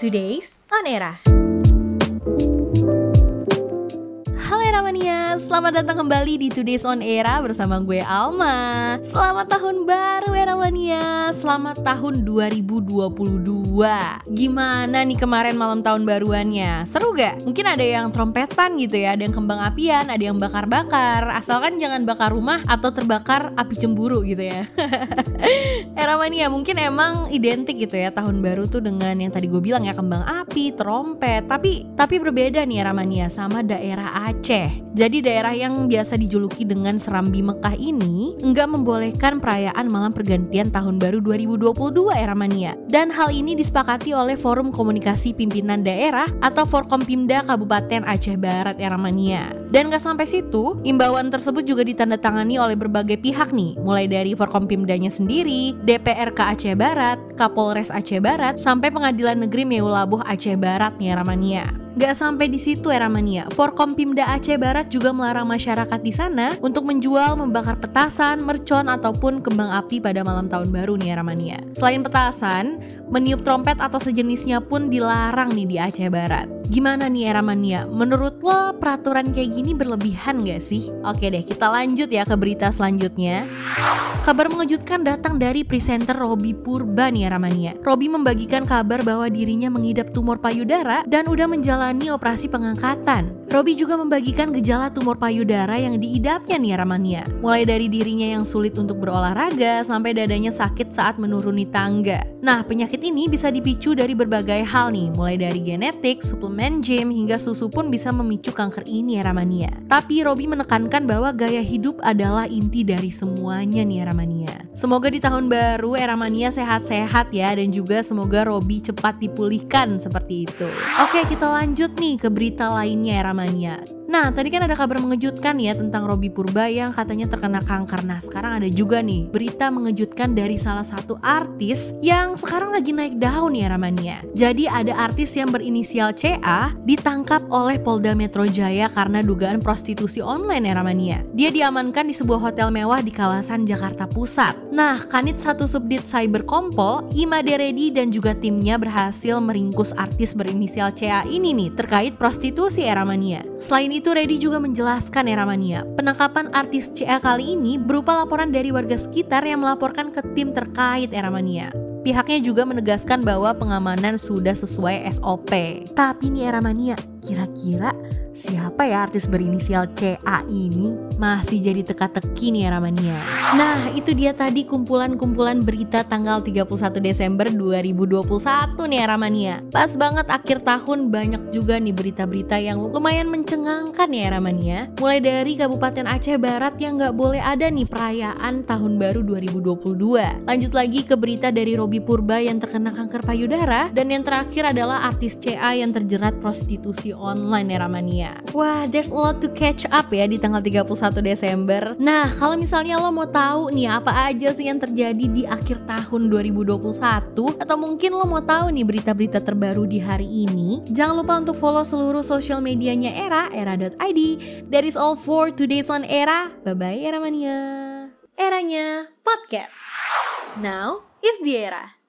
Today's On Era. Selamat datang kembali di Today's On Era bersama gue Alma Selamat tahun baru Eramania, selamat tahun 2022 Gimana nih kemarin malam tahun baruannya? Seru gak? Mungkin ada yang trompetan gitu ya, ada yang kembang apian, ada yang bakar-bakar Asalkan jangan bakar rumah atau terbakar api cemburu gitu ya Eramania mungkin emang identik gitu ya tahun baru tuh dengan yang tadi gue bilang ya kembang api, trompet Tapi tapi berbeda nih Eramania sama daerah Aceh. Jadi daerah yang biasa dijuluki dengan Serambi Mekah ini nggak membolehkan perayaan malam pergantian tahun baru 2022 era mania. Dan hal ini disepakati oleh Forum Komunikasi Pimpinan Daerah atau Forkompimda Kabupaten Aceh Barat era mania. Dan nggak sampai situ, imbauan tersebut juga ditandatangani oleh berbagai pihak nih, mulai dari Forkompimdanya sendiri, DPRK Aceh Barat, Kapolres Aceh Barat, sampai Pengadilan Negeri Meulabuh Aceh Barat nih era mania. Gak sampai di situ era mania, Forkompimda Aceh Barat juga melarang masyarakat di sana untuk menjual, membakar petasan, mercon ataupun kembang api pada malam tahun baru nih era mania. Selain petasan, meniup trompet atau sejenisnya pun dilarang nih di Aceh Barat. Gimana nih era mania? Menurut lo peraturan kayak gini berlebihan gak sih? Oke deh, kita lanjut ya ke berita selanjutnya. Kabar mengejutkan datang dari presenter Robi Purba nih era mania. Robi membagikan kabar bahwa dirinya mengidap tumor payudara dan udah menjalani operasi pengangkatan. Robi juga membagikan gejala tumor payudara yang diidapnya nih Ramania. Mulai dari dirinya yang sulit untuk berolahraga sampai dadanya sakit saat menuruni tangga. Nah, penyakit ini bisa dipicu dari berbagai hal nih, mulai dari genetik, suplemen gym, hingga susu pun bisa memicu kanker ini Ramania. Tapi Robi menekankan bahwa gaya hidup adalah inti dari semuanya nih Ramania. Semoga di tahun baru Eramania sehat-sehat ya dan juga semoga Robi cepat dipulihkan seperti itu. Oke, kita lanjut nih ke berita lainnya Eramania Mania. Nah, tadi kan ada kabar mengejutkan ya tentang Robi Purba yang katanya terkena kanker. Nah, sekarang ada juga nih berita mengejutkan dari salah satu artis yang sekarang lagi naik daun ya Ramania. Jadi ada artis yang berinisial CA ditangkap oleh Polda Metro Jaya karena dugaan prostitusi online ya Ramania. Dia diamankan di sebuah hotel mewah di kawasan Jakarta Pusat. Nah, Kanit satu subdit Cyber Kompol, Ima Deredi dan juga timnya berhasil meringkus artis berinisial CA ini nih terkait prostitusi era mania. Selain itu, Reddy juga menjelaskan era mania, penangkapan artis CA kali ini berupa laporan dari warga sekitar yang melaporkan ke tim terkait era mania. Pihaknya juga menegaskan bahwa pengamanan sudah sesuai SOP. Tapi nih era mania, kira-kira siapa ya artis berinisial CA ini? Masih jadi teka-teki nih era mania. Nah, itu dia tadi kumpulan-kumpulan berita tanggal 31 Desember 2021 nih era mania. Pas banget akhir tahun banyak juga nih berita-berita yang lumayan mencengangkan ya era mania. Mulai dari Kabupaten Aceh Barat yang nggak boleh ada nih perayaan tahun baru 2022. Lanjut lagi ke berita dari Robi Purba yang terkena kanker payudara dan yang terakhir adalah artis CA yang terjerat prostitusi online era mania. Wah, there's a lot to catch up ya di tanggal 31 Desember. Nah, kalau misalnya lo mau tahu nih apa aja sih yang terjadi di akhir tahun 2021 atau mungkin lo mau tahu nih berita-berita terbaru di hari ini, jangan lupa untuk follow seluruh sosial medianya Era, era.id. That is all for today's on Era. Bye-bye Era Mania. Eranya podcast. Now is the era.